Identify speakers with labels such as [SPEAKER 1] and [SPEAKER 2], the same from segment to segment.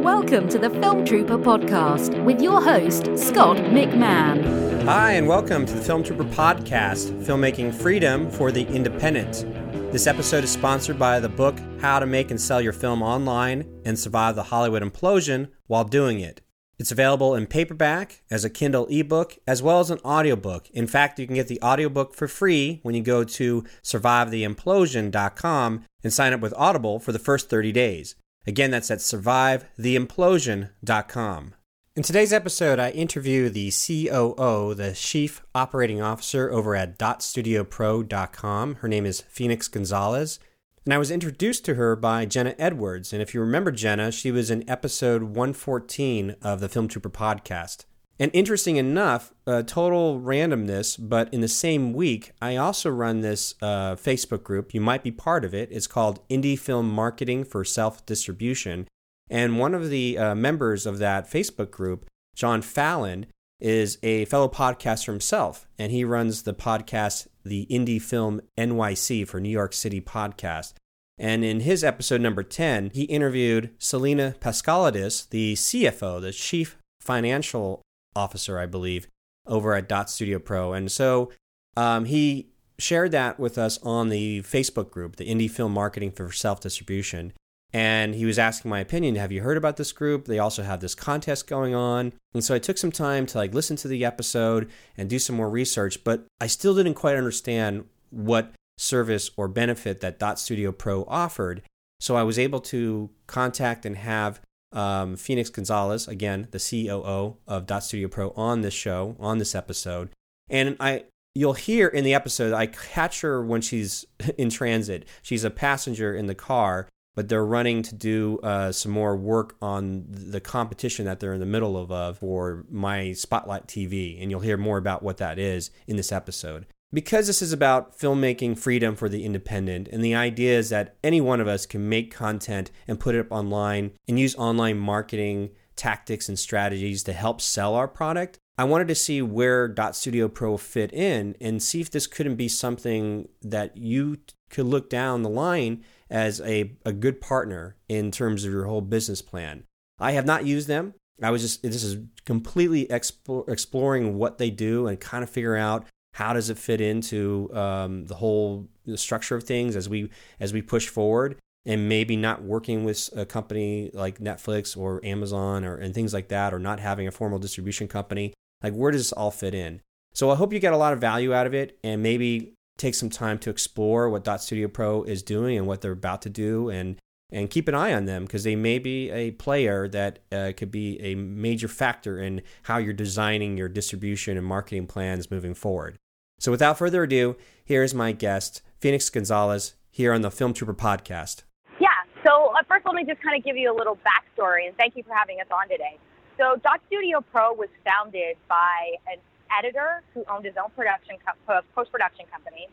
[SPEAKER 1] Welcome to the Film Trooper podcast with your host, Scott McMahon.
[SPEAKER 2] Hi, and welcome to the Film Trooper podcast, Filmmaking Freedom for the Independent. This episode is sponsored by the book How to Make and Sell Your Film Online and Survive the Hollywood Implosion While Doing It. It's available in paperback, as a Kindle ebook, as well as an audiobook. In fact, you can get the audiobook for free when you go to survivetheimplosion.com and sign up with Audible for the first 30 days. Again, that's at survivetheimplosion.com. In today's episode, I interview the COO, the Chief Operating Officer over at dotstudiopro.com. Her name is Phoenix Gonzalez. And I was introduced to her by Jenna Edwards. And if you remember Jenna, she was in episode 114 of the Film Trooper podcast. And interesting enough, uh, total randomness, but in the same week, I also run this uh, Facebook group. You might be part of it. It's called Indie Film Marketing for Self Distribution. And one of the uh, members of that Facebook group, John Fallon, is a fellow podcaster himself, and he runs the podcast, the Indie Film NYC for New York City Podcast. And in his episode number 10, he interviewed Selena Paskalidis, the CFO, the Chief Financial Officer, I believe, over at Dot Studio Pro. And so um, he shared that with us on the Facebook group, the Indie Film Marketing for Self Distribution. And he was asking my opinion. Have you heard about this group? They also have this contest going on. And so I took some time to like listen to the episode and do some more research, but I still didn't quite understand what service or benefit that Dot Studio Pro offered. So I was able to contact and have um, Phoenix Gonzalez, again, the COO of Dot Studio Pro, on this show, on this episode. And I, you'll hear in the episode, I catch her when she's in transit. She's a passenger in the car, but they're running to do uh, some more work on the competition that they're in the middle of uh, for my Spotlight TV. And you'll hear more about what that is in this episode. Because this is about filmmaking freedom for the independent, and the idea is that any one of us can make content and put it up online and use online marketing tactics and strategies to help sell our product, I wanted to see where Dot Studio Pro fit in and see if this couldn't be something that you could look down the line as a, a good partner in terms of your whole business plan. I have not used them. I was just, this is completely expo- exploring what they do and kind of figure out how does it fit into um, the whole structure of things as we as we push forward? And maybe not working with a company like Netflix or Amazon or and things like that or not having a formal distribution company. Like where does this all fit in? So I hope you get a lot of value out of it and maybe take some time to explore what Dot Studio Pro is doing and what they're about to do and and keep an eye on them because they may be a player that uh, could be a major factor in how you're designing your distribution and marketing plans moving forward. So, without further ado, here's my guest, Phoenix Gonzalez, here on the Film Trooper podcast.
[SPEAKER 3] Yeah, so uh, first, let me just kind of give you a little backstory and thank you for having us on today. So, Dot Studio Pro was founded by an editor who owned his own production co- post production company.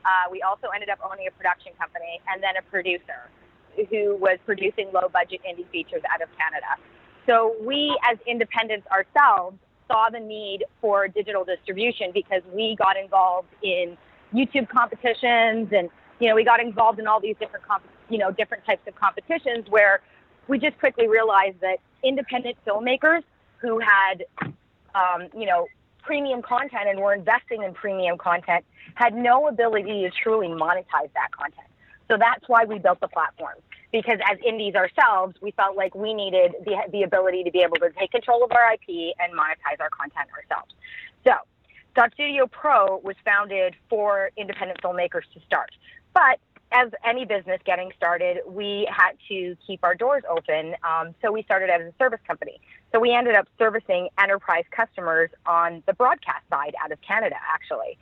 [SPEAKER 3] Uh, we also ended up owning a production company and then a producer who was producing low budget indie features out of Canada. So we, as independents ourselves, saw the need for digital distribution because we got involved in YouTube competitions and you know we got involved in all these different comp- you know different types of competitions where we just quickly realized that independent filmmakers who had um, you know premium content and were investing in premium content had no ability to truly monetize that content. So that's why we built the platform. Because as indies ourselves, we felt like we needed the, the ability to be able to take control of our IP and monetize our content ourselves. So, Dot Studio Pro was founded for independent filmmakers to start. But as any business getting started, we had to keep our doors open. Um, so we started as a service company. So we ended up servicing enterprise customers on the broadcast side out of Canada, actually.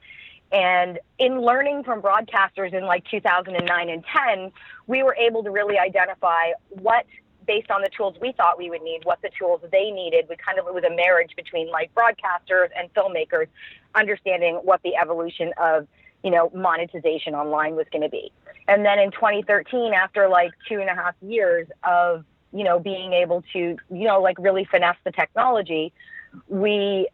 [SPEAKER 3] And in learning from broadcasters in like 2009 and 10, we were able to really identify what, based on the tools we thought we would need, what the tools they needed. We kind of, it was a marriage between like broadcasters and filmmakers, understanding what the evolution of, you know, monetization online was going to be. And then in 2013, after like two and a half years of, you know, being able to, you know, like really finesse the technology, we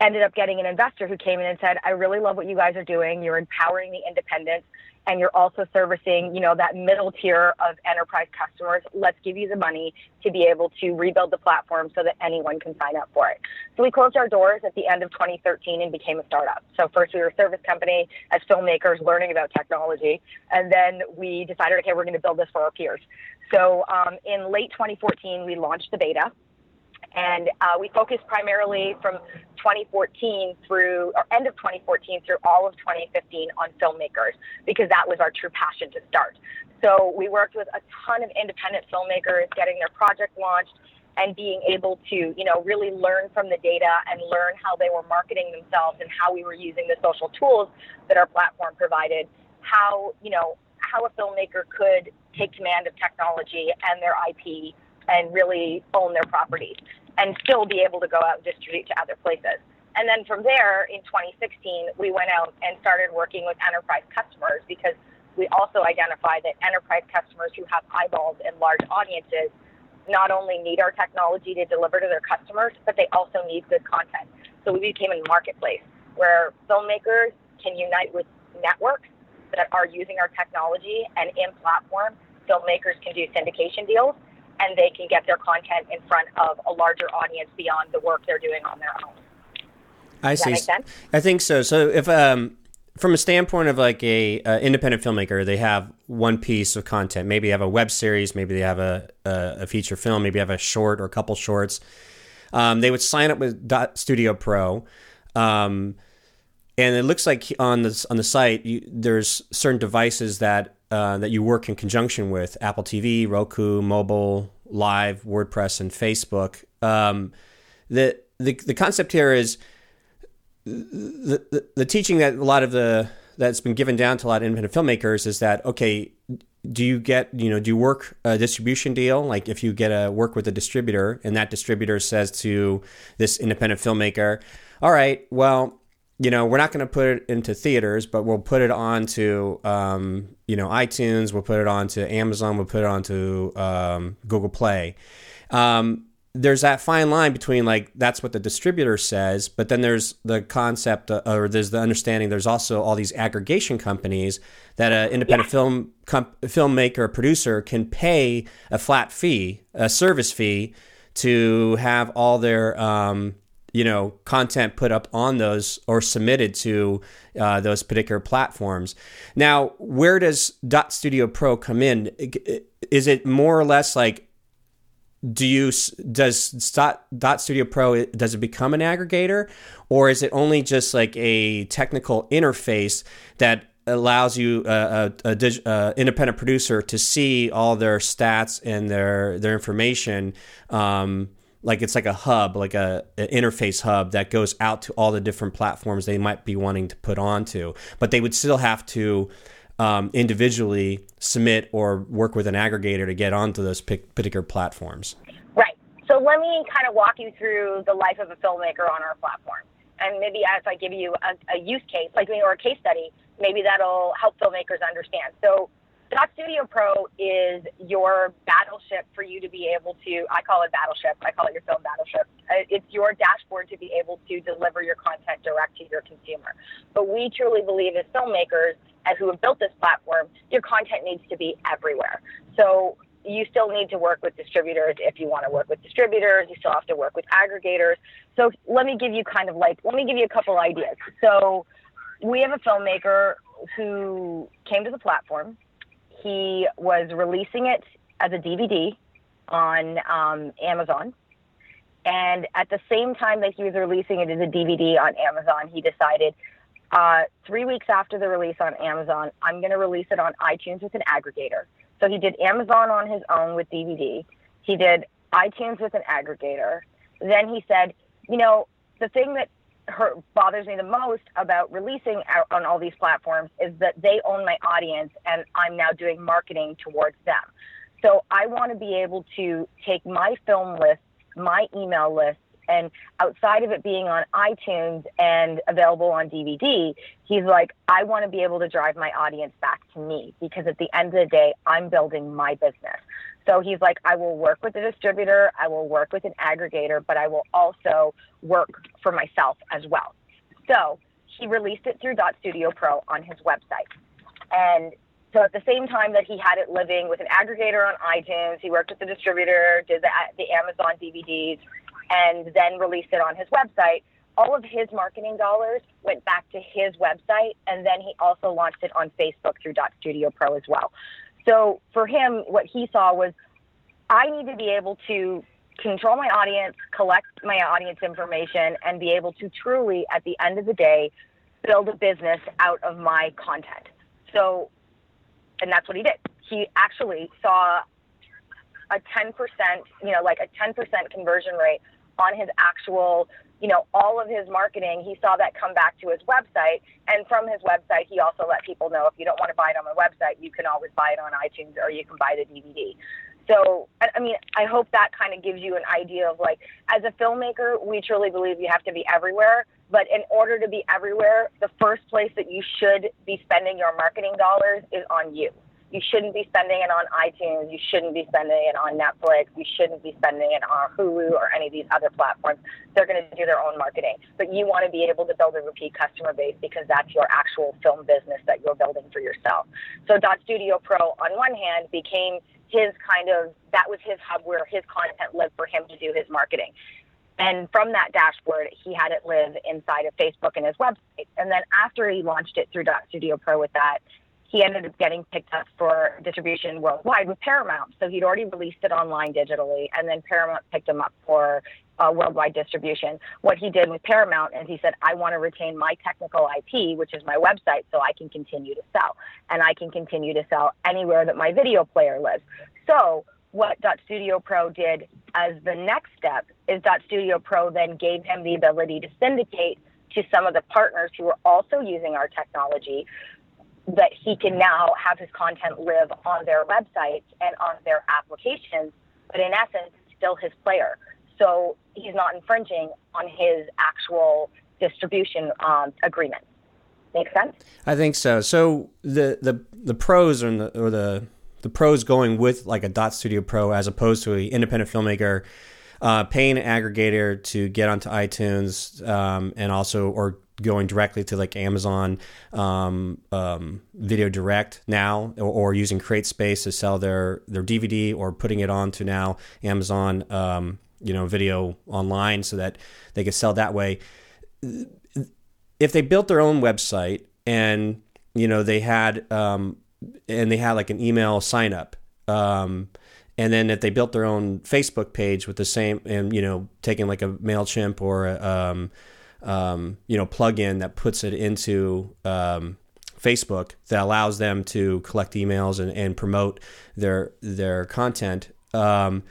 [SPEAKER 3] ended up getting an investor who came in and said, I really love what you guys are doing. You're empowering the independents and you're also servicing, you know, that middle tier of enterprise customers. Let's give you the money to be able to rebuild the platform so that anyone can sign up for it. So we closed our doors at the end of 2013 and became a startup. So first we were a service company as filmmakers learning about technology, and then we decided, okay, we're going to build this for our peers. So um, in late 2014, we launched the beta and uh, we focused primarily from 2014 through, or end of 2014 through all of 2015 on filmmakers because that was our true passion to start. So we worked with a ton of independent filmmakers getting their project launched and being able to, you know, really learn from the data and learn how they were marketing themselves and how we were using the social tools that our platform provided, how, you know, how a filmmaker could take command of technology and their IP and really own their properties and still be able to go out and distribute to other places. And then from there, in 2016, we went out and started working with enterprise customers because we also identified that enterprise customers who have eyeballs and large audiences not only need our technology to deliver to their customers, but they also need good content. So we became a marketplace where filmmakers can unite with networks that are using our technology and in platform, filmmakers can do syndication deals and they can get their content in front of a larger audience beyond the work they're doing on their own. I
[SPEAKER 2] Does see. I think so. So if um, from a standpoint of like a uh, independent filmmaker, they have one piece of content. Maybe they have a web series, maybe they have a, a, a feature film, maybe they have a short or a couple shorts. Um, they would sign up with Dot Studio Pro. Um, and it looks like on the on the site, you, there's certain devices that uh, that you work in conjunction with Apple TV, Roku, mobile, live, WordPress, and Facebook. Um, the, the the concept here is the, the, the teaching that a lot of the that's been given down to a lot of independent filmmakers is that okay do you get you know do you work a distribution deal like if you get a work with a distributor and that distributor says to this independent filmmaker all right well you know, we're not going to put it into theaters, but we'll put it onto, um, you know, iTunes. We'll put it onto Amazon. We'll put it onto um, Google Play. Um, there's that fine line between like that's what the distributor says, but then there's the concept uh, or there's the understanding. There's also all these aggregation companies that an independent yeah. film com- filmmaker producer can pay a flat fee, a service fee, to have all their um, you know content put up on those or submitted to uh, those particular platforms. Now, where does Dot Studio Pro come in? Is it more or less like do you does Dot, Dot Studio Pro does it become an aggregator, or is it only just like a technical interface that allows you a, a, a uh, independent producer to see all their stats and their their information um, like it's like a hub, like a an interface hub that goes out to all the different platforms they might be wanting to put onto. But they would still have to um, individually submit or work with an aggregator to get onto those particular platforms.
[SPEAKER 3] Right. So let me kind of walk you through the life of a filmmaker on our platform, and maybe if I give you a, a use case, like or a case study, maybe that'll help filmmakers understand. So Dot Studio Pro is your battleship for you to be able to, I call it battleship, I call it your film battleship. Uh, it's your dashboard to be able to deliver your content direct to your consumer. But we truly believe as filmmakers, and who have built this platform, your content needs to be everywhere. So you still need to work with distributors if you want to work with distributors. You still have to work with aggregators. So let me give you kind of like, let me give you a couple ideas. So we have a filmmaker who came to the platform he was releasing it as a DVD on um, Amazon. And at the same time that he was releasing it as a DVD on Amazon, he decided uh, three weeks after the release on Amazon, I'm going to release it on iTunes with an aggregator. So he did Amazon on his own with DVD. He did iTunes with an aggregator. Then he said, you know, the thing that hurt, bothers me the most about releasing on all these platforms is that they own my audience and I'm now doing marketing towards them. So I want to be able to take my film list, my email list, and outside of it being on iTunes and available on DVD, he's like, I want to be able to drive my audience back to me because at the end of the day, I'm building my business. So he's like, I will work with a distributor, I will work with an aggregator, but I will also work for myself as well. So he released it through Dot Studio Pro on his website. And so at the same time that he had it living with an aggregator on iTunes, he worked with the distributor, did the, the Amazon DVDs, and then released it on his website. All of his marketing dollars went back to his website, and then he also launched it on Facebook through Dot Studio Pro as well. So for him, what he saw was I need to be able to control my audience, collect my audience information, and be able to truly, at the end of the day, build a business out of my content. So, and that's what he did. He actually saw a 10%, you know, like a 10% conversion rate on his actual, you know, all of his marketing. He saw that come back to his website. And from his website, he also let people know if you don't want to buy it on my website, you can always buy it on iTunes or you can buy the DVD. So, I mean, I hope that kind of gives you an idea of like, as a filmmaker, we truly believe you have to be everywhere. But in order to be everywhere, the first place that you should be spending your marketing dollars is on you. You shouldn't be spending it on iTunes. You shouldn't be spending it on Netflix. You shouldn't be spending it on Hulu or any of these other platforms. They're going to do their own marketing. But you want to be able to build a repeat customer base because that's your actual film business that you're building for yourself. So Dot Studio Pro, on one hand, became his kind of, that was his hub where his content lived for him to do his marketing. And from that dashboard, he had it live inside of Facebook and his website. And then after he launched it through Dot Studio Pro with that, he ended up getting picked up for distribution worldwide with Paramount. So he'd already released it online digitally, and then Paramount picked him up for uh, worldwide distribution. What he did with Paramount is he said, I want to retain my technical IP, which is my website, so I can continue to sell. And I can continue to sell anywhere that my video player lives. So what Dot Studio Pro did as the next step is Dot Studio Pro then gave him the ability to syndicate to some of the partners who were also using our technology that he can now have his content live on their websites and on their applications, but in essence, still his player. So he's not infringing on his actual distribution um, agreement. Make sense?
[SPEAKER 2] I think so. So the the the pros the or the the pros going with like a Dot Studio Pro as opposed to an independent filmmaker uh, paying an aggregator to get onto iTunes um, and also or going directly to like Amazon um, um, Video Direct now, or, or, using CreateSpace to sell their their DVD, or putting it onto now Amazon, um, you know, video online, so that they could sell that way. If they built their own website and you know they had um, and they had like an email sign up. Um, and then if they built their own Facebook page with the same, and you know, taking like a Mailchimp or a, um, um, you know plugin that puts it into um, Facebook that allows them to collect emails and, and promote their their content. Um,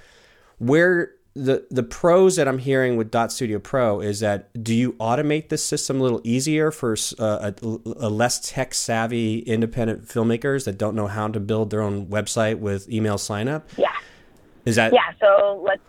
[SPEAKER 2] where the the pros that I'm hearing with Dot Studio Pro is that do you automate this system a little easier for uh, a, a, less tech savvy independent filmmakers that don't know how to build their own website with email sign up?
[SPEAKER 3] Yeah.
[SPEAKER 2] Is that
[SPEAKER 3] yeah? So let's.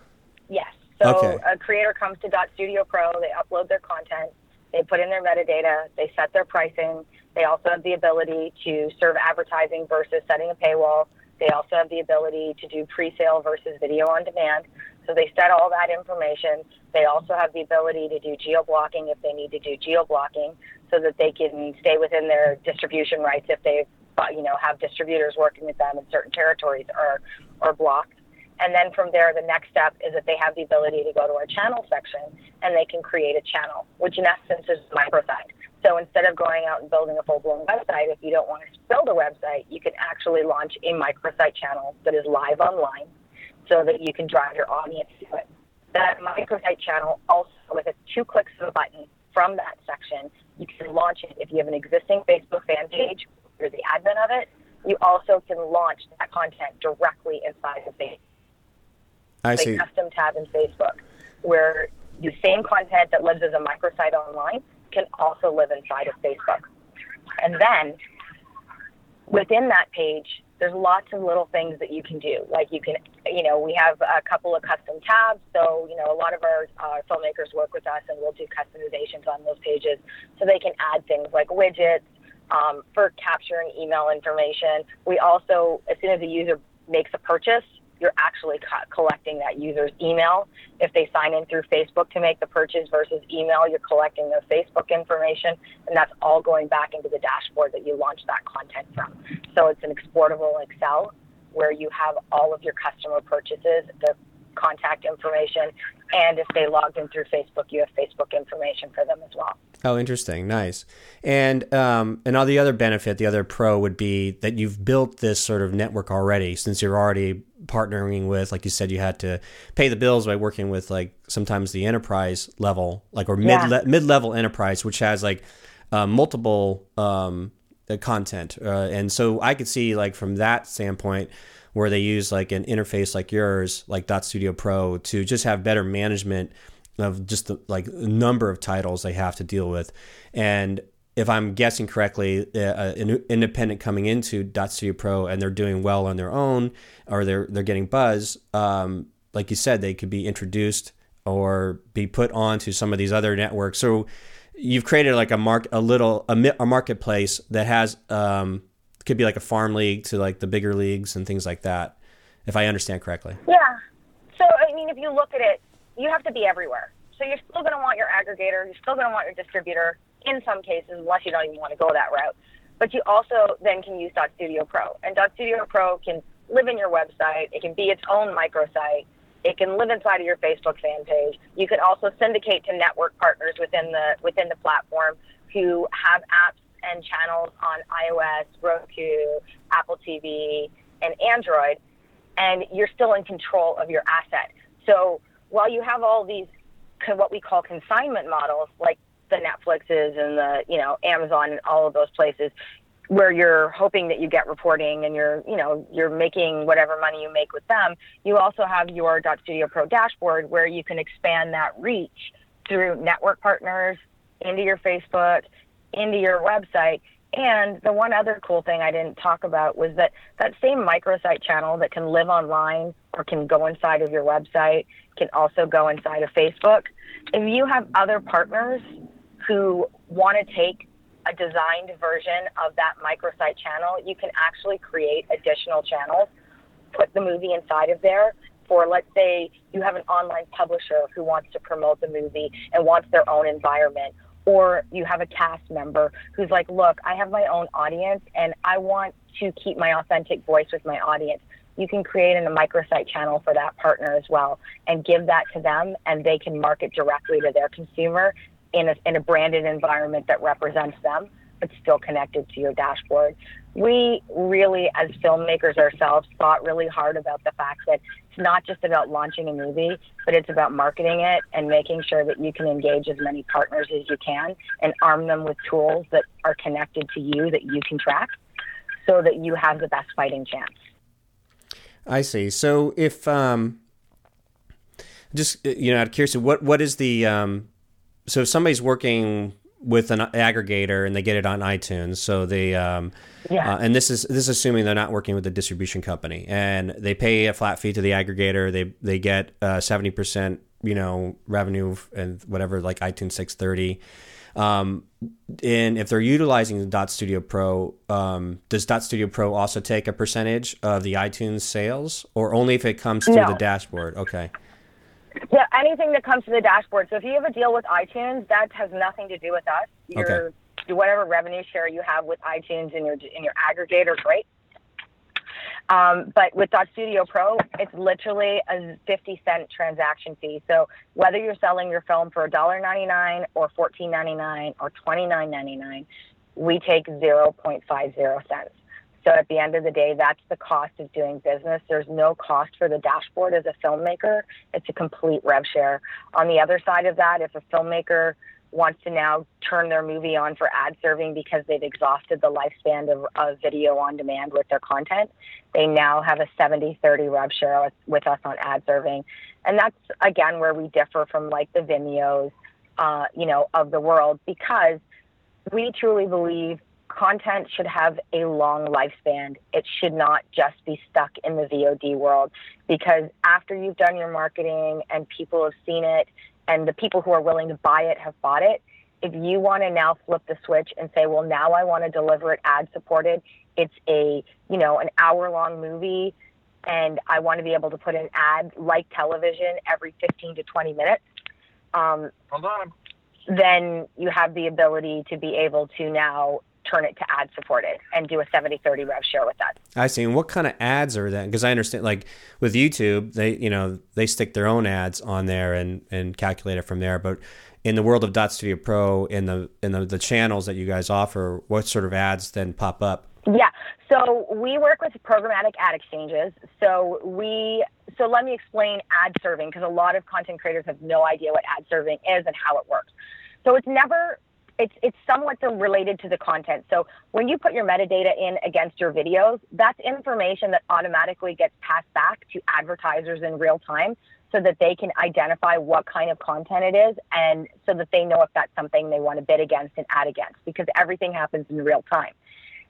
[SPEAKER 3] So okay. a creator comes to Dot Studio Pro, they upload their content, they put in their metadata, they set their pricing. They also have the ability to serve advertising versus setting a paywall. They also have the ability to do pre-sale versus video on demand. So they set all that information. They also have the ability to do geo blocking if they need to do geo blocking so that they can stay within their distribution rights if they you know have distributors working with them in certain territories or or blocked. And then from there, the next step is that they have the ability to go to our channel section and they can create a channel, which in essence is a microsite. So instead of going out and building a full blown website, if you don't want to build a website, you can actually launch a microsite channel that is live online so that you can drive your audience to it. That microsite channel also, with a two clicks of a button from that section, you can launch it. If you have an existing Facebook fan page, you're the admin of it, you also can launch that content directly inside the Facebook
[SPEAKER 2] I see.
[SPEAKER 3] a custom tab in Facebook where the same content that lives as a microsite online can also live inside of Facebook. And then within that page, there's lots of little things that you can do. Like you can, you know, we have a couple of custom tabs. So, you know, a lot of our uh, filmmakers work with us and we'll do customizations on those pages so they can add things like widgets um, for capturing email information. We also, as soon as a user makes a purchase, you're actually co- collecting that user's email. If they sign in through Facebook to make the purchase versus email, you're collecting their Facebook information, and that's all going back into the dashboard that you launched that content from. So it's an exportable Excel where you have all of your customer purchases, the contact information, and if they logged in through Facebook, you have Facebook information for them as well.
[SPEAKER 2] Oh, interesting, nice. And um, and all the other benefit, the other pro would be that you've built this sort of network already, since you're already partnering with, like you said, you had to pay the bills by working with like sometimes the enterprise level, like or mid yeah. mid level enterprise, which has like uh, multiple um, uh, content, uh, and so I could see like from that standpoint where they use like an interface like yours, like Dot Studio Pro, to just have better management of just the like number of titles they have to deal with. And if I'm guessing correctly, uh, an independent coming into Dot Studio Pro and they're doing well on their own, or they're they're getting buzz, um, like you said, they could be introduced or be put onto some of these other networks. So you've created like a mark, a little a, a marketplace that has um, could be like a farm league to like the bigger leagues and things like that, if I understand correctly.
[SPEAKER 3] Yeah. So I mean, if you look at it, you have to be everywhere. So you're still going to want your aggregator, you're still going to want your distributor in some cases, unless you don't even want to go that route. But you also then can use Studio Pro, and Dot Studio Pro can live in your website. It can be its own microsite. It can live inside of your Facebook fan page. You can also syndicate to network partners within the within the platform who have apps and channels on iOS, Roku, Apple TV, and Android, and you're still in control of your asset. So while you have all these what we call consignment models, like the Netflixes and the you know Amazon and all of those places, where you're hoping that you get reporting and you're you know you're making whatever money you make with them, you also have your Dot Studio Pro dashboard where you can expand that reach through network partners into your Facebook, into your website. And the one other cool thing I didn't talk about was that that same microsite channel that can live online or can go inside of your website can also go inside of Facebook. If you have other partners who want to take a designed version of that microsite channel, you can actually create additional channels, put the movie inside of there. For let's say you have an online publisher who wants to promote the movie and wants their own environment, or you have a cast member who's like, look, I have my own audience and I want to keep my authentic voice with my audience. You can create a microsite channel for that partner as well and give that to them and they can market directly to their consumer in a, in a branded environment that represents them, but still connected to your dashboard. We really, as filmmakers ourselves, thought really hard about the fact that it's not just about launching a movie, but it's about marketing it and making sure that you can engage as many partners as you can and arm them with tools that are connected to you that you can track so that you have the best fighting chance.
[SPEAKER 2] I see. So if um, just you know, out of curiosity, what what is the um, so if somebody's working with an aggregator and they get it on iTunes, so they um, yeah, uh, and this is this is assuming they're not working with a distribution company, and they pay a flat fee to the aggregator. They they get uh, seventy uh, percent, you know, revenue and whatever like iTunes six thirty. Um, and if they're utilizing Dot Studio Pro, um, does Dot Studio Pro also take a percentage of the iTunes sales, or only if it comes through no. the dashboard? Okay.
[SPEAKER 3] Yeah, anything that comes to the dashboard. So if you have a deal with iTunes, that has nothing to do with us. Your okay. whatever revenue share you have with iTunes in your in your aggregator, great. Um, but with Dot Studio Pro, it's literally a 50 cent transaction fee. So whether you're selling your film for $1.99 or $14.99 or $29.99, we take 0.50 cents. So at the end of the day, that's the cost of doing business. There's no cost for the dashboard as a filmmaker. It's a complete rev share. On the other side of that, if a filmmaker wants to now turn their movie on for ad serving because they've exhausted the lifespan of, of video on demand with their content, they now have a 70 30 rev share with, with, us on ad serving. And that's, again, where we differ from like the Vimeos, uh, you know, of the world because we truly believe content should have a long lifespan. It should not just be stuck in the VOD world because after you've done your marketing and people have seen it and the people who are willing to buy it have bought it, if you want to now flip the switch and say, well, now I want to deliver it ad supported, it's a, you know, an hour long movie and I want to be able to put an ad like television every 15 to 20 minutes, um,
[SPEAKER 4] Hold on.
[SPEAKER 3] then you have the ability to be able to now turn it to ad supported and do a 70 30 rev share with us.
[SPEAKER 2] I see. And what kind of ads are that? Because I understand, like with YouTube, they you know they stick their own ads on there and and calculate it from there. But in the world of Dot Studio Pro, in the in the, the channels that you guys offer, what sort of ads then pop up?
[SPEAKER 3] Yeah. So we work with programmatic ad exchanges. So we so let me explain ad serving because a lot of content creators have no idea what ad serving is and how it works. So it's never it's it's somewhat related to the content. So when you put your metadata in against your videos, that's information that automatically gets passed back to advertisers in real time so that they can identify what kind of content it is and so that they know if that's something they want to bid against and ad against because everything happens in real time.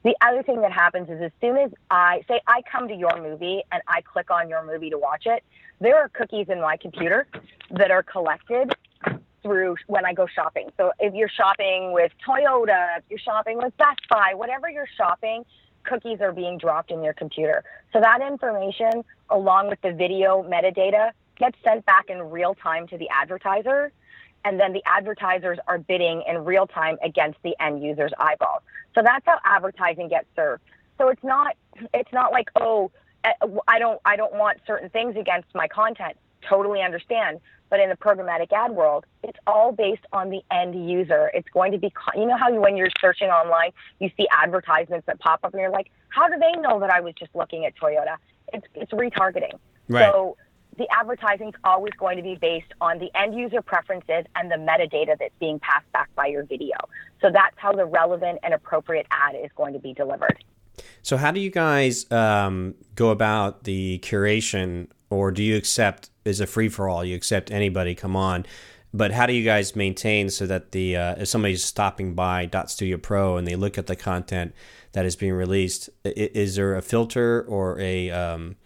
[SPEAKER 3] The other thing that happens is as soon as I say I come to your movie and I click on your movie to watch it, there are cookies in my computer that are collected through when I go shopping. So if you're shopping with Toyota, if you're shopping with Best Buy, whatever you're shopping, cookies are being dropped in your computer. So that information, along with the video metadata, gets sent back in real time to the advertiser. And then the advertisers are bidding in real time against the end user's eyeballs. So that's how advertising gets served. So it's not, it's not like, oh, eh, I don't, I don't want certain things against my content. Totally understand. But in the programmatic ad world, it's all based on the end user. It's going to be, you know, how you, when you're searching online, you see advertisements that pop up and you're like, how do they know that I was just looking at Toyota? It's, it's retargeting.
[SPEAKER 2] Right.
[SPEAKER 3] So the advertising is always going to be based on the end user preferences and the metadata that's being passed back by your video. So that's how the relevant and appropriate ad is going to be delivered.
[SPEAKER 2] So how do you guys um, go about the curation, or do you accept is a free for all? You accept anybody come on, but how do you guys maintain so that the uh, if somebody's stopping by Dot Studio Pro and they look at the content that is being released, is there a filter or a um,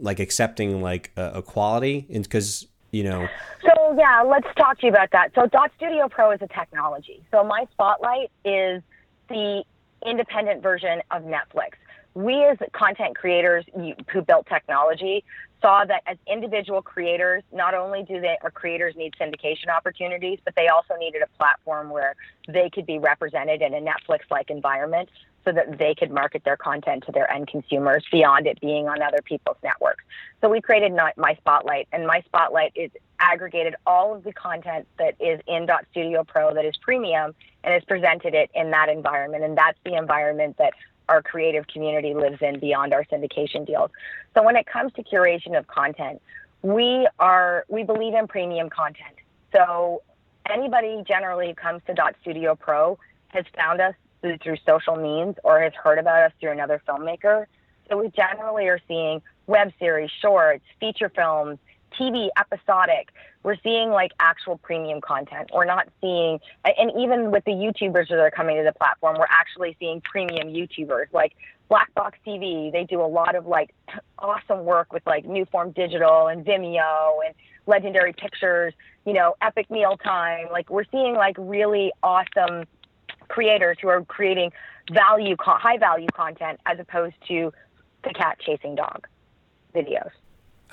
[SPEAKER 2] like accepting like a, a quality? Because you know.
[SPEAKER 3] So yeah, let's talk to you about that. So Dot Studio Pro is a technology. So my spotlight is the independent version of Netflix. We as content creators who built technology saw that as individual creators, not only do they our creators need syndication opportunities, but they also needed a platform where they could be represented in a Netflix-like environment so that they could market their content to their end consumers beyond it being on other people's networks. So we created My Spotlight, and My Spotlight is aggregated all of the content that is in Studio Pro that is premium and has presented it in that environment. And that's the environment that our creative community lives in beyond our syndication deals. So when it comes to curation of content, we are we believe in premium content. So anybody generally who comes to Studio Pro has found us through, social means or has heard about us through another filmmaker. So we generally are seeing web series, shorts, feature films, TV episodic. We're seeing like actual premium content. We're not seeing, and even with the YouTubers that are coming to the platform, we're actually seeing premium YouTubers like Black Box TV. They do a lot of like awesome work with like Newform Digital and Vimeo and Legendary Pictures, you know, Epic Meal Time. Like we're seeing like really awesome creators who are creating value, high value content as opposed to the cat chasing dog videos.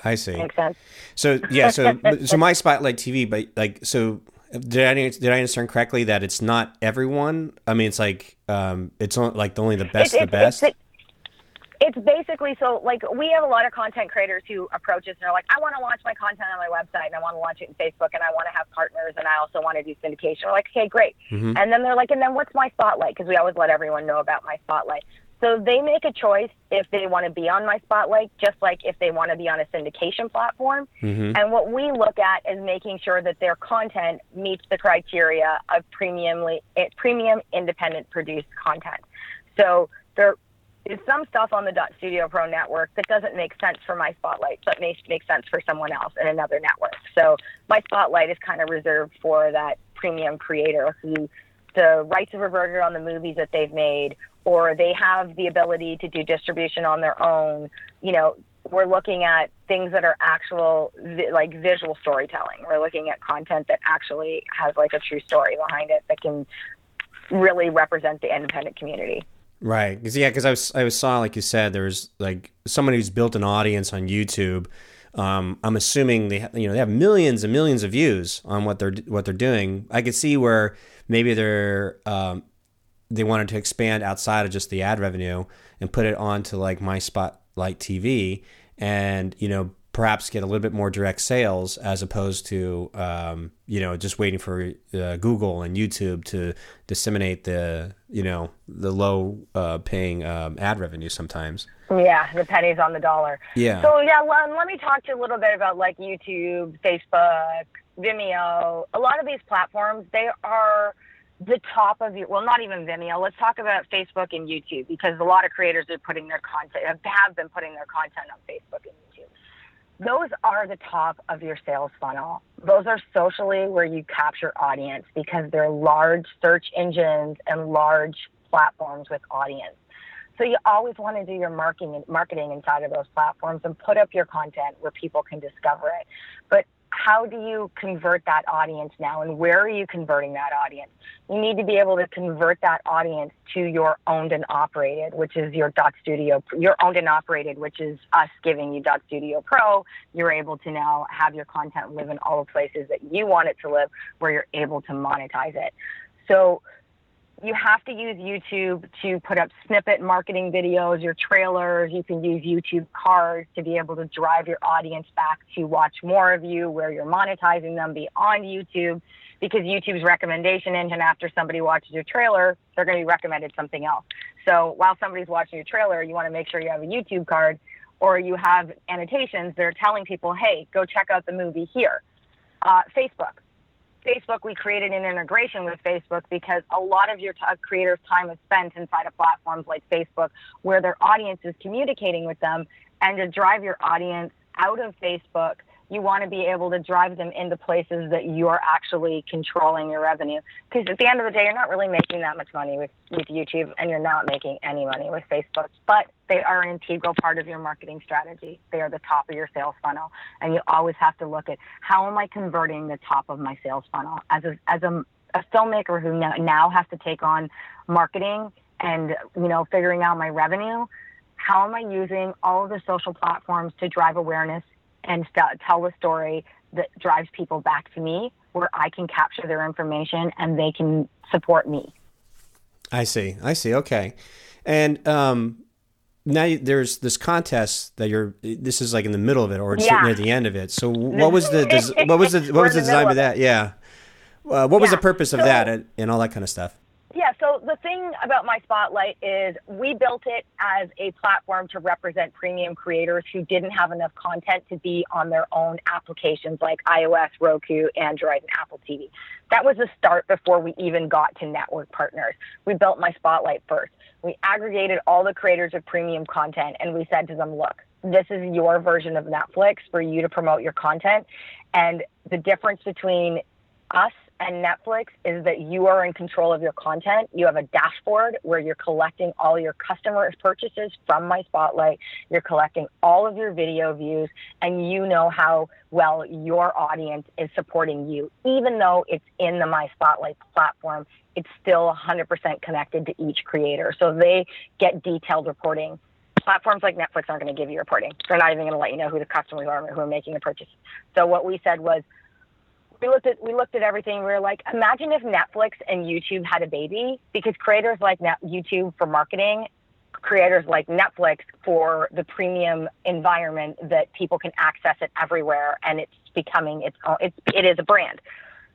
[SPEAKER 2] I see.
[SPEAKER 3] Makes sense.
[SPEAKER 2] So yeah, so so my spotlight TV, but like so. Did I did I understand correctly that it's not everyone? I mean, it's like um, it's only, like only the best,
[SPEAKER 3] it's,
[SPEAKER 2] the best.
[SPEAKER 3] It's, it's basically so like we have a lot of content creators who approach us and are like, I want to launch my content on my website and I want to launch it in Facebook and I want to have partners and I also want to do syndication. We're like, okay, great.
[SPEAKER 2] Mm-hmm.
[SPEAKER 3] And then they're like, and then what's my spotlight? Because we always let everyone know about my spotlight. So they make a choice if they want to be on my spotlight, just like if they want to be on a syndication platform.
[SPEAKER 2] Mm-hmm.
[SPEAKER 3] And what we look at is making sure that their content meets the criteria of premiumly, eh, premium independent produced content. So there is some stuff on the Dot Studio Pro network that doesn't make sense for my spotlight, but may make sense for someone else in another network. So my spotlight is kind of reserved for that premium creator who the rights of reverted on the movies that they've made or they have the ability to do distribution on their own. You know, we're looking at things that are actual, like visual storytelling. We're looking at content that actually has like a true story behind it that can really represent the independent community.
[SPEAKER 2] Right. Cause, yeah, because I was I was saw like you said there's like someone who's built an audience on YouTube. Um, I'm assuming they you know they have millions and millions of views on what they're what they're doing. I could see where maybe they're um, they wanted to expand outside of just the ad revenue and put it onto like my spotlight TV and you know perhaps get a little bit more direct sales as opposed to um, you know just waiting for uh, Google and YouTube to disseminate the you know the low uh, paying um, ad revenue sometimes.
[SPEAKER 3] Yeah, the pennies on the dollar.
[SPEAKER 2] Yeah.
[SPEAKER 3] So yeah, let, let me talk to you a little bit about like YouTube, Facebook, Vimeo. A lot of these platforms, they are the top of your well not even vimeo let's talk about facebook and youtube because a lot of creators are putting their content have been putting their content on facebook and those are the top of your sales funnel. Those are socially where you capture audience because they're large search engines and large platforms with audience. So you always want to do your marketing marketing inside of those platforms and put up your content where people can discover it. But how do you convert that audience now and where are you converting that audience? You need to be able to convert that audience to your owned and operated, which is your Dot Studio, your owned and operated, which is us giving you Dot Studio Pro. You're able to now have your content live in all the places that you want it to live where you're able to monetize it. So you have to use YouTube to put up snippet marketing videos, your trailers. You can use YouTube cards to be able to drive your audience back to watch more of you where you're monetizing them beyond YouTube because YouTube's recommendation engine after somebody watches your trailer, they're going to be recommended something else. So while somebody's watching your trailer, you want to make sure you have a YouTube card or you have annotations that are telling people, hey, go check out the movie here. Uh, Facebook Facebook, we created an integration with Facebook because a lot of your t- creators' time is spent inside of platforms like Facebook where their audience is communicating with them. And to drive your audience out of Facebook you want to be able to drive them into places that you're actually controlling your revenue. Because at the end of the day, you're not really making that much money with, with YouTube and you're not making any money with Facebook, but they are an integral part of your marketing strategy. They are the top of your sales funnel. And you always have to look at how am I converting the top of my sales funnel? As a, as a, a filmmaker who now has to take on marketing and, you know, figuring out my revenue, how am I using all of the social platforms to drive awareness and st- tell a story that drives people back to me where I can capture their information and they can support me.
[SPEAKER 2] I see. I see. Okay. And um, now there's this contest that you're. This is like in the middle of it, or it's
[SPEAKER 3] Yeah.
[SPEAKER 2] near the end of it. So what was the des- what was the what was the design of that? Yeah. Uh, what was the purpose of
[SPEAKER 3] So-
[SPEAKER 2] that and, and all that kind of stuff?
[SPEAKER 3] So the thing about My Spotlight is we built it as a platform to represent premium creators who didn't have enough content to be on their own applications like iOS, Roku, Android, and Apple TV. That was the start before we even got to network partners. We built My Spotlight first. We aggregated all the creators of premium content and we said to them, look, this is your version of Netflix for you to promote your content. And the difference between us and Netflix is that you are in control of your content. You have a dashboard where you're collecting all your customer purchases from My Spotlight. You're collecting all of your video views, and you know how well your audience is supporting you. Even though it's in the My Spotlight platform, it's still 100% connected to each creator. So they get detailed reporting. Platforms like Netflix aren't going to give you reporting. They're not even going to let you know who the customers are who are making the purchase. So what we said was, we looked at we looked at everything. We were like, imagine if Netflix and YouTube had a baby, because creators like Net- YouTube for marketing, creators like Netflix for the premium environment that people can access it everywhere, and it's becoming its own. It's it is a brand.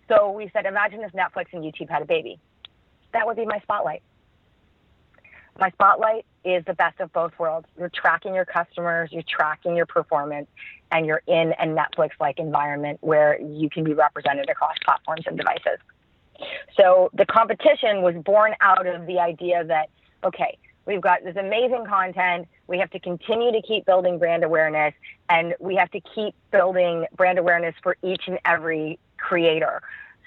[SPEAKER 3] So we said, imagine if Netflix and YouTube had a baby. That would be my spotlight. My spotlight is the best of both worlds. You're tracking your customers, you're tracking your performance, and you're in a Netflix like environment where you can be represented across platforms and devices. So the competition was born out of the idea that, okay, we've got this amazing content. We have to continue to keep building brand awareness, and we have to keep building brand awareness for each and every creator.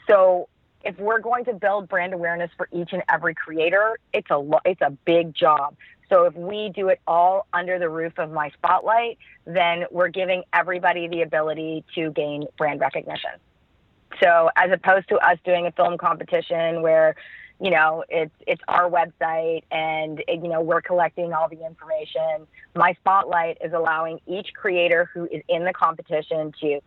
[SPEAKER 3] So if we're going to build brand awareness for each and every creator, it's a lo- it's a big job. So if we do it all under the roof of my spotlight, then we're giving everybody the ability to gain brand recognition. So as opposed to us doing a film competition where you know, it's it's our website, and you know, we're collecting all the information. My spotlight is allowing each creator who is in the competition to,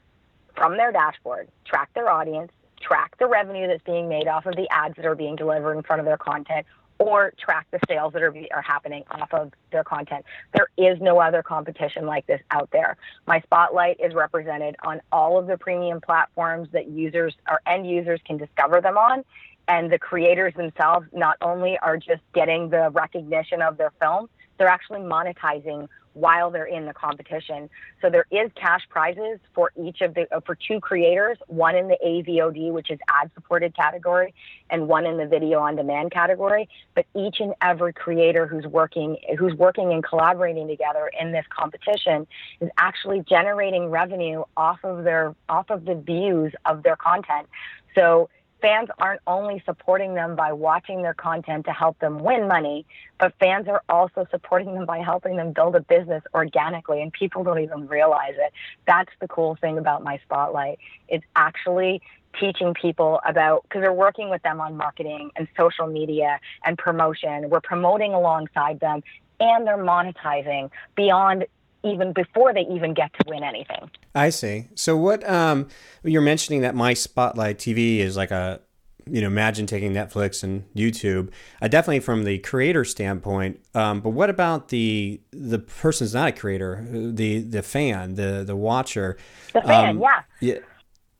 [SPEAKER 3] from their dashboard, track their audience, track the revenue that's being made off of the ads that are being delivered in front of their content, or track the sales that are, are happening off of their content. There is no other competition like this out there. My spotlight is represented on all of the premium platforms that users or end users can discover them on. And the creators themselves not only are just getting the recognition of their film, they're actually monetizing while they're in the competition. So there is cash prizes for each of the uh, for two creators, one in the AVOD, which is ad supported category, and one in the video on demand category. But each and every creator who's working who's working and collaborating together in this competition is actually generating revenue off of their off of the views of their content. So fans aren't only supporting them by watching their content to help them win money, but fans are also supporting them by helping them build a business organically, and people don't even realize it. That's the cool thing about my spotlight. It's actually teaching people about because we're working with them on marketing and social media and promotion. We're promoting alongside them and they're monetizing beyond even before they even get to win anything.
[SPEAKER 2] I see. So what um, you're mentioning that my Spotlight TV is like a you know imagine taking Netflix and YouTube. Uh, definitely from the creator standpoint. Um, but what about the the person's not a creator, the the fan, the the watcher?
[SPEAKER 3] The fan, um, yeah.
[SPEAKER 2] Yeah.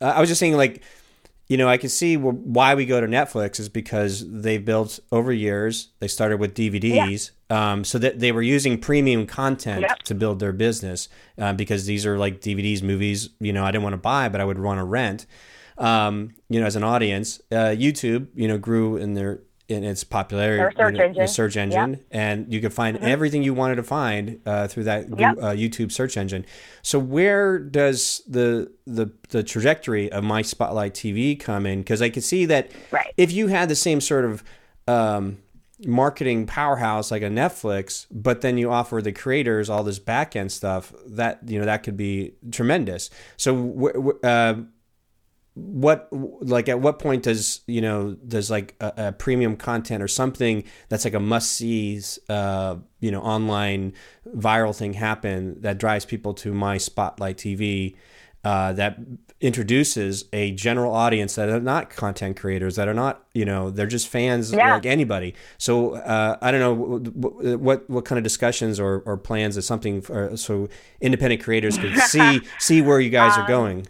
[SPEAKER 2] I was just saying like you know, I can see why we go to Netflix is because they've built over years. They started with DVDs, yeah. um, so that they were using premium content yep. to build their business uh, because these are like DVDs, movies. You know, I didn't want to buy, but I would want to rent. Um, you know, as an audience, uh, YouTube, you know, grew in their in its popularity,
[SPEAKER 3] search, you know, engine.
[SPEAKER 2] search engine, yep. and you could find mm-hmm. everything you wanted to find uh, through that yep. uh, YouTube search engine. So where does the the the trajectory of my Spotlight TV come in? Because I could see that
[SPEAKER 3] right.
[SPEAKER 2] if you had the same sort of um, marketing powerhouse like a Netflix, but then you offer the creators all this back end stuff, that you know that could be tremendous. So uh, what like at what point does you know does like a, a premium content or something that's like a must sees uh you know online viral thing happen that drives people to my spotlight tv uh, that introduces a general audience that are not content creators that are not you know they're just fans yeah. like anybody so uh, i don't know what what kind of discussions or, or plans is something for, so independent creators could see see where you guys um, are going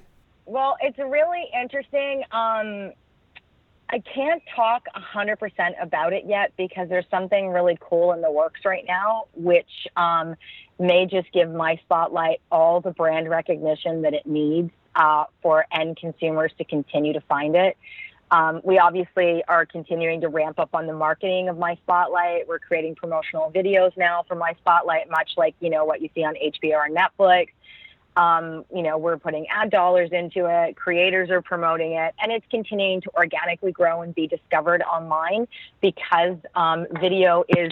[SPEAKER 3] well, it's really interesting. Um, I can't talk 100% about it yet because there's something really cool in the works right now, which um, may just give my spotlight all the brand recognition that it needs uh, for end consumers to continue to find it. Um, we obviously are continuing to ramp up on the marketing of my spotlight. We're creating promotional videos now for my spotlight, much like you know what you see on HBO or Netflix. Um, you know, we're putting ad dollars into it, creators are promoting it, and it's continuing to organically grow and be discovered online because um, video is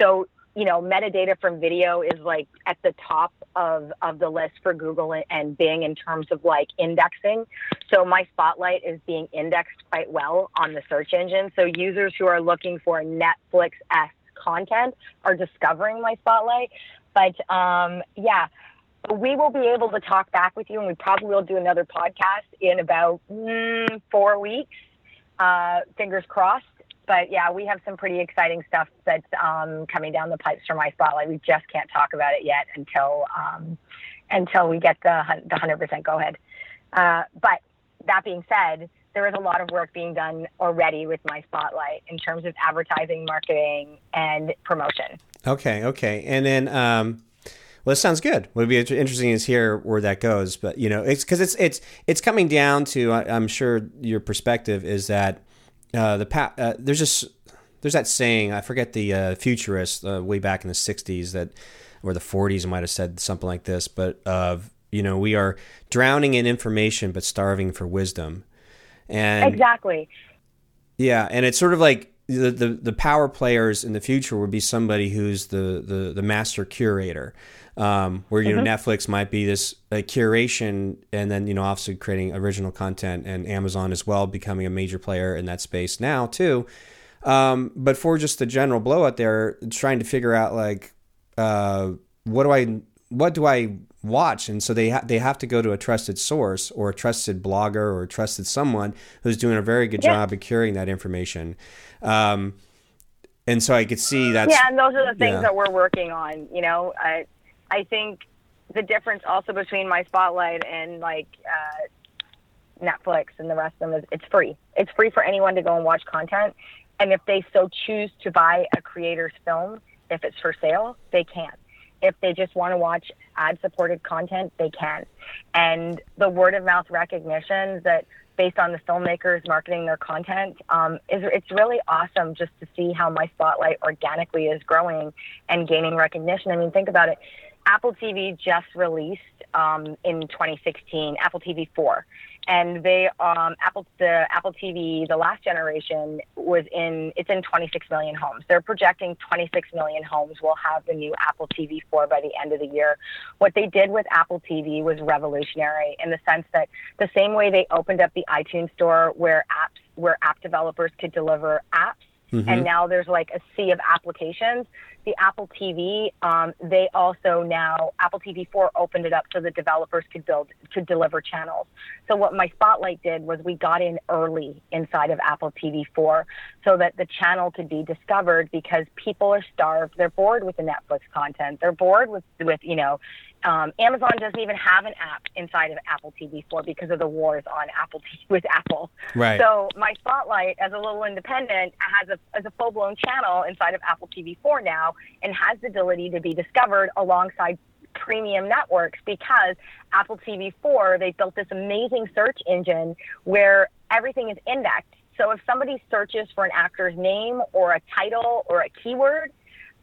[SPEAKER 3] so, you know, metadata from video is like at the top of, of the list for Google and Bing in terms of like indexing. So my spotlight is being indexed quite well on the search engine. So users who are looking for Netflix esque content are discovering my spotlight. But um, yeah, we will be able to talk back with you, and we probably will do another podcast in about mm, four weeks. Uh, fingers crossed. But yeah, we have some pretty exciting stuff that's um, coming down the pipes from my spotlight. We just can't talk about it yet until um, until we get the the hundred percent go ahead. Uh, but that being said, there is a lot of work being done already with my spotlight in terms of advertising, marketing, and promotion.
[SPEAKER 2] Okay, okay, and then. Um well, it sounds good. What would be interesting is hear where that goes. But you know, it's because it's it's it's coming down to. I'm sure your perspective is that uh, the pa- uh, there's just there's that saying. I forget the uh, futurist uh, way back in the '60s that or the '40s might have said something like this. But of you know, we are drowning in information but starving for wisdom. And
[SPEAKER 3] exactly.
[SPEAKER 2] Yeah, and it's sort of like the, the, the power players in the future would be somebody who's the, the, the master curator um, where you know mm-hmm. Netflix might be this curation, and then you know obviously creating original content, and Amazon as well becoming a major player in that space now too. Um, but for just the general blowout there, trying to figure out like uh, what do I what do I watch? And so they ha- they have to go to a trusted source or a trusted blogger or a trusted someone who's doing a very good
[SPEAKER 3] Yeah.
[SPEAKER 2] job of curing that information. Um, and so I could see that
[SPEAKER 3] yeah, and those are the things
[SPEAKER 2] yeah.
[SPEAKER 3] that we're working on. You know, I I think the difference also between my spotlight and like uh, Netflix and the rest of them is it's free. It's free for anyone to go and watch content, and if they so choose to buy a creator's film, if it's for sale, they can. If they just want to watch ad supported content, they can. And the word of mouth recognition that based on the filmmakers marketing their content um, is it's really awesome just to see how my spotlight organically is growing and gaining recognition. I mean, think about it. Apple TV just released um, in 2016 Apple TV 4, and they um, Apple the Apple TV the last generation was in it's in 26 million homes. They're projecting 26 million homes will have the new Apple TV 4 by the end of the year. What they did with Apple TV was revolutionary in the sense that the same way they opened up the iTunes store where apps where app developers could deliver apps and now there's like a sea of applications. The Apple TV, um, they also now Apple TV 4 opened it up so that developers could build could deliver channels. So what my spotlight did was we got in early inside of Apple TV 4 so that the channel could be discovered because people are starved. They're bored with the Netflix content. They're bored with with you know um, Amazon doesn't even have an app inside of Apple TV 4 because of the wars on Apple TV with Apple.
[SPEAKER 2] Right.
[SPEAKER 3] So my spotlight as a little independent has a as a full blown channel inside of Apple TV 4 now and has the ability to be discovered alongside premium networks because Apple TV 4 they built this amazing search engine where everything is indexed. So if somebody searches for an actor's name or a title or a keyword,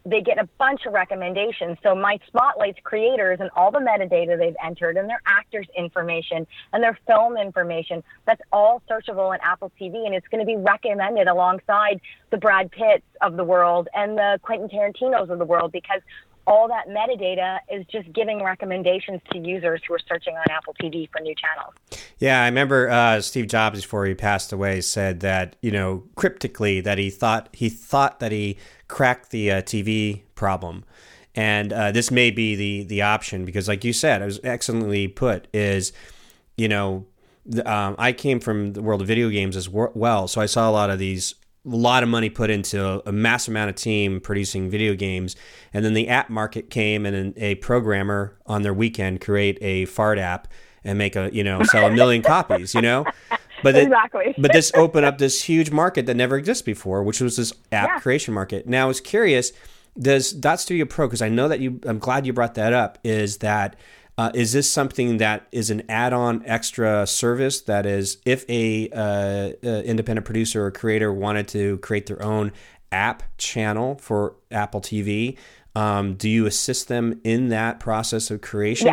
[SPEAKER 3] they get a bunch of recommendations. So my spotlights creators and all the metadata they've entered and their actors information and their film information, that's all searchable in Apple TV and it's going to be recommended alongside the Brad Pitts of the world and the Quentin Tarantinos of the world because all that metadata is just giving recommendations to users who are searching on Apple TV for new channels.
[SPEAKER 2] Yeah, I remember uh, Steve Jobs before he passed away said that you know cryptically that he thought he thought that he cracked the uh, TV problem, and uh, this may be the the option because, like you said, it was excellently put. Is you know um, I came from the world of video games as well, so I saw a lot of these a lot of money put into a massive amount of team producing video games and then the app market came and a programmer on their weekend create a fart app and make a you know sell a million copies you know but it-
[SPEAKER 3] Exactly.
[SPEAKER 2] but this opened up this huge market that never existed before which was this app
[SPEAKER 3] Yeah.
[SPEAKER 2] creation market now i was curious does dot studio pro because i know that you i'm glad you brought that up is that uh, is this something that is an add-on extra service that is if a uh, uh, independent producer or creator wanted to create their own app channel for apple tv um, do you assist them in that process of creation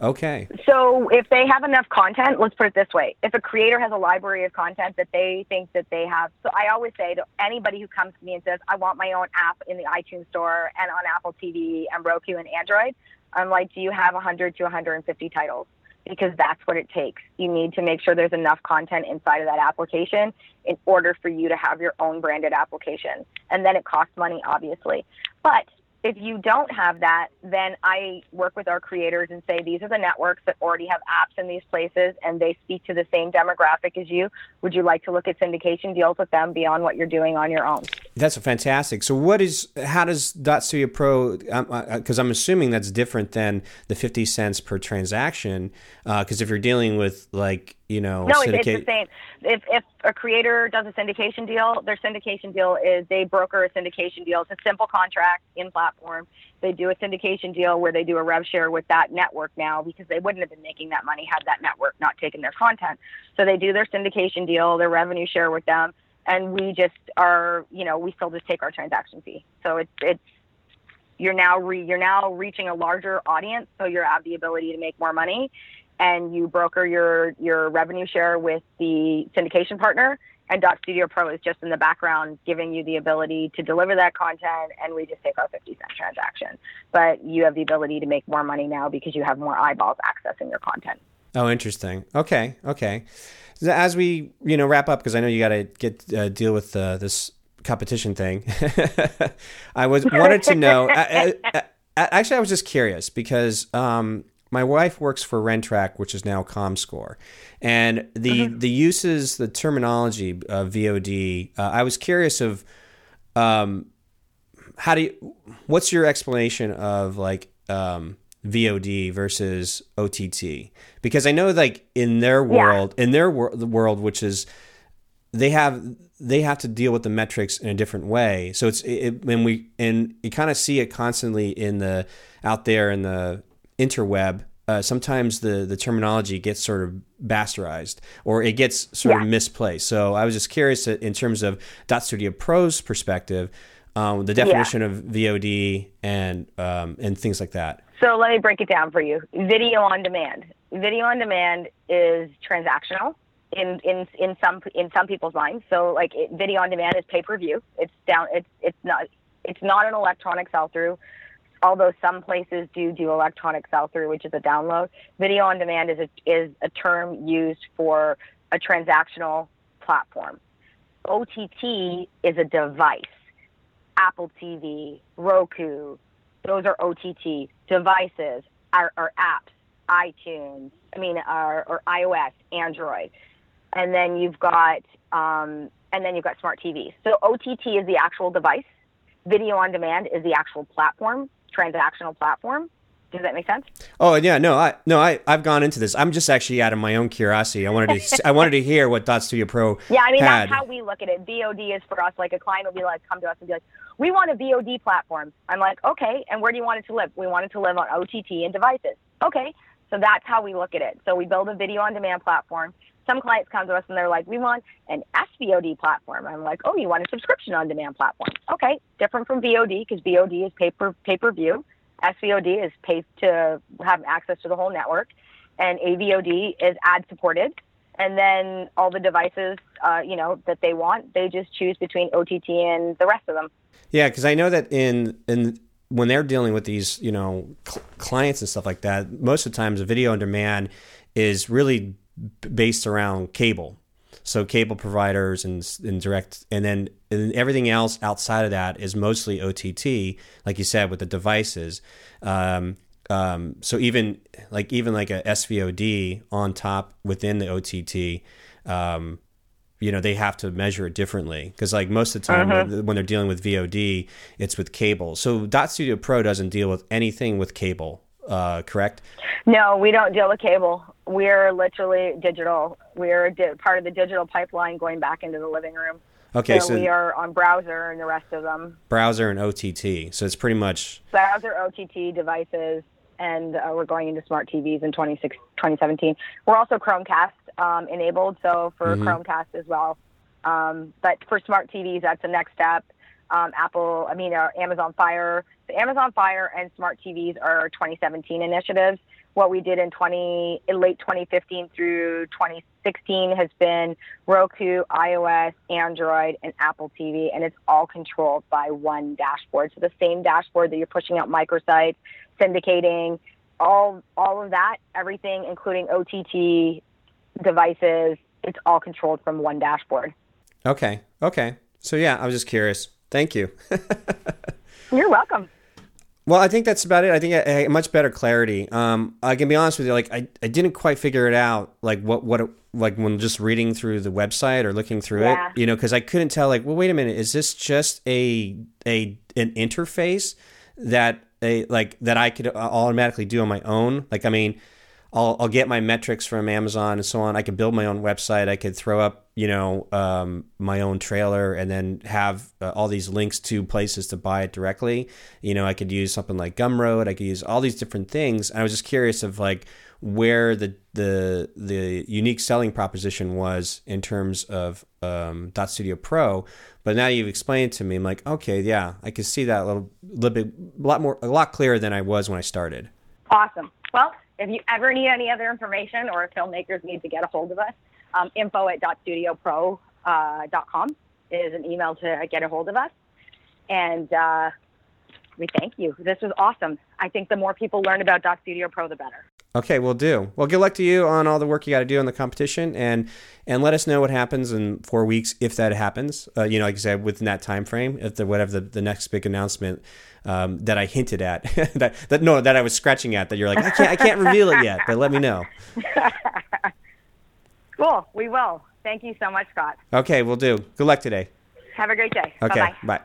[SPEAKER 3] Yeah.
[SPEAKER 2] okay
[SPEAKER 3] So if they have enough content, let's put it this way. If a creator has a library of content that they think that they have, so I always say to anybody who comes to me and says, I want my own app in the iTunes store and on Apple TV and Roku and Android, I'm like, do you have 100 to 150 titles? Because that's what it takes. You need to make sure there's enough content inside of that application in order for you to have your own branded application. And then it costs money, obviously. But if you don't have that, then I work with our creators and say these are the networks that already have apps in these places and they speak to the same demographic as you. Would you like to look at syndication deals with them beyond what you're doing on your own?
[SPEAKER 2] That's a fantastic. So, what is how does Dot Studio Pro? Um, uh, uh, because I'm assuming that's different than the 50 cents per transaction. Uh, because if you're dealing with like you know
[SPEAKER 3] No, it's, it's the same. If, if a creator does a syndication deal, their syndication deal is they broker a syndication deal. It's a simple contract in platform. They do a syndication deal where they do a rev share with that network now because they wouldn't have been making that money had that network not taken their content. So they do their syndication deal, their revenue share with them, and we just are, you know, we still just take our transaction fee. So it's it's you're now re, you're now reaching a larger audience, so you have the ability to make more money, and you broker your your revenue share with the syndication partner. And Dot Studio Pro is just in the background giving you the ability to deliver that content, and we just take our 50 cent transaction. But you have the ability to make more money now because you have more eyeballs accessing your content.
[SPEAKER 2] Oh, interesting. Okay, okay. As we you know wrap up, because I know you got to get uh, deal with uh, this competition thing. I was wanted to know. I, I, I, actually, I was just curious because um, my wife works for Rentrak, which is now ComScore, and the mm-hmm. the uses, the terminology of VOD. Uh, I was curious of um, how do you, what's your explanation of like um, VOD versus OTT? Because I know like in their world, yeah. in their wor- the world, which is they have they have to deal with the metrics in a different way. So it's it, when we and you kind of see it constantly in the out there in the interweb. Uh, sometimes the the terminology gets sort of bastardized or it gets sort yeah. of misplaced. So I was just curious in terms of Dot Studio Pro's perspective, um, the definition yeah. of VOD and um, and things like that.
[SPEAKER 3] So let me break it down for you. Video on demand. Video on demand is transactional in in in some in some people's minds. So like it, video on demand is pay per view. It's down. It's it's not it's not an electronic sell through. Although some places do do electronic sell through, which is a download. Video on demand is a is a term used for a transactional platform. OTT is a device. Apple TV, Roku, those are OTT devices, are, are apps, iTunes, I mean, are, or iOS, Android and then you've got um, and then you've got smart TVs. So OTT is the actual device. Video on demand is the actual platform, transactional platform. Does that make sense?
[SPEAKER 2] Oh yeah, no, I no, I I've gone into this. I'm just actually out of my own curiosity. I wanted to I wanted to hear what Dot Studio Pro.
[SPEAKER 3] Yeah, I mean
[SPEAKER 2] had.
[SPEAKER 3] that's how we look at it. VOD is for us like a client will be like come to us and be like, we want a VOD platform. I'm like, okay, and where do you want it to live? We want it to live on OTT and devices. Okay, so that's how we look at it. So we build a video on demand platform some clients come to us and they're like, we want an SVOD platform. I'm like, oh, you want a subscription on demand platform? Okay, different from VOD because VOD is pay per pay per view. SVOD is pay to have access to the whole network, and AVOD is ad supported. And then all the devices, uh, you know, that they want, they just choose between OTT and the rest of them.
[SPEAKER 2] Yeah, because I know that in in when they're dealing with these, you know, cl- clients and stuff like that, most of the times, video on demand is really based around cable. So cable providers and, and direct, and then and everything else outside of that is mostly OTT, like you said, with the devices. Um, um, so even like even like a SVOD on top within the OTT, um, you know they have to measure it differently because like most of the time uh-huh. when, when, they're dealing with VOD, it's with cable. So Dot Studio Pro doesn't deal with anything with cable uh, correct?
[SPEAKER 3] No, we don't deal with cable. We're literally digital. We're di- part of the digital pipeline going back into the living room.
[SPEAKER 2] Okay,
[SPEAKER 3] so, so, we are on browser and the rest of them.
[SPEAKER 2] Browser and OTT. So it's pretty much
[SPEAKER 3] browser, OTT devices, and uh, we're going into smart TVs in 2017. We're also Chromecast um, enabled, so for mm-hmm. Chromecast as well. Um, but for smart TVs, that's the next step um, Apple, I mean, uh, Amazon Fire. The Amazon Fire and smart TVs are 2017 initiatives. What we did in 20, in late 2015 through 2016 has been Roku, iOS, Android, and Apple TV, and it's all controlled by one dashboard. So the same dashboard that you're pushing out microsites, syndicating, all all of that, everything, including OTT devices, it's all controlled from one dashboard.
[SPEAKER 2] Okay. Okay. So yeah, I was just curious. Thank you.
[SPEAKER 3] You're welcome.
[SPEAKER 2] Well, I think that's about it. I think I, I much better clarity. Um, I can be honest with you, like I, I didn't quite figure it out, like what what it, like when just reading through the website or looking through yeah. it, you know, because I couldn't tell. Like, well, wait a minute, is this just a a an interface that a like that I could automatically do on my own? Like, I mean, I'll I'll get my metrics from Amazon and so on. I could build my own website. I could throw up you know um, my own trailer and then have uh, all these links to places to buy it directly. You know i could use something like gumroad. I could use all these different things. I was just curious of like where the the the unique selling proposition was in terms of um, dot studio pro. But now you've explained it to me i'm like okay yeah i can see that a little, little bit a lot more a lot clearer than i was when i started.
[SPEAKER 3] Awesome. Well if you ever need any other information or if filmmakers need to get a hold of us um, info at dotstudiopro.com uh, is an email to get a hold of us. And uh, we thank you. This was awesome. I think the more people learn about Dot Studio Pro, the better.
[SPEAKER 2] Okay, we'll do. Well, good luck to you on all the work you got to do on the competition, and and let us know what happens in four weeks if that happens. Uh, you know, like I said, within that time frame, if the whatever the, the next big announcement um, that I hinted at, that that no, that I was scratching at, that you're like, I can't I can't reveal it yet, but let me know.
[SPEAKER 3] cool, we will. Thank you so much, Scott.
[SPEAKER 2] Okay, we'll do. Good luck today.
[SPEAKER 3] Have a great day.
[SPEAKER 2] Okay,
[SPEAKER 3] Bye-bye.
[SPEAKER 2] bye.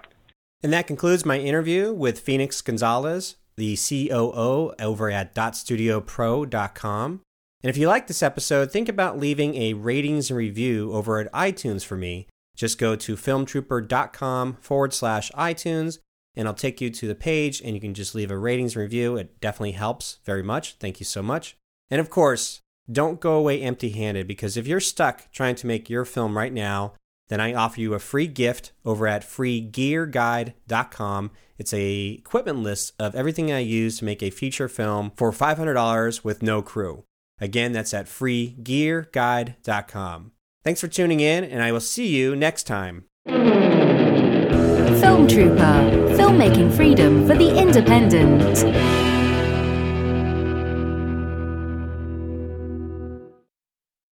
[SPEAKER 2] And that concludes my interview with Phoenix Gonzalez, the COO over at dotstudiopro.com. And if you like this episode, think about leaving a ratings and review over at iTunes for me. Just go to filmtrooper.com forward slash iTunes, and I'll take you to the page, and you can just leave a ratings and review. It definitely helps very much. Thank you so much. And of course, don't go away empty handed because if you're stuck trying to make your film right now, then I offer you a free gift over at freegearguide.com. It's a equipment list of everything I use to make a feature film for $500 with no crew. Again, that's at freegearguide.com. Thanks for tuning in, and I will see you next time.
[SPEAKER 1] Film Trooper, filmmaking freedom for the independent.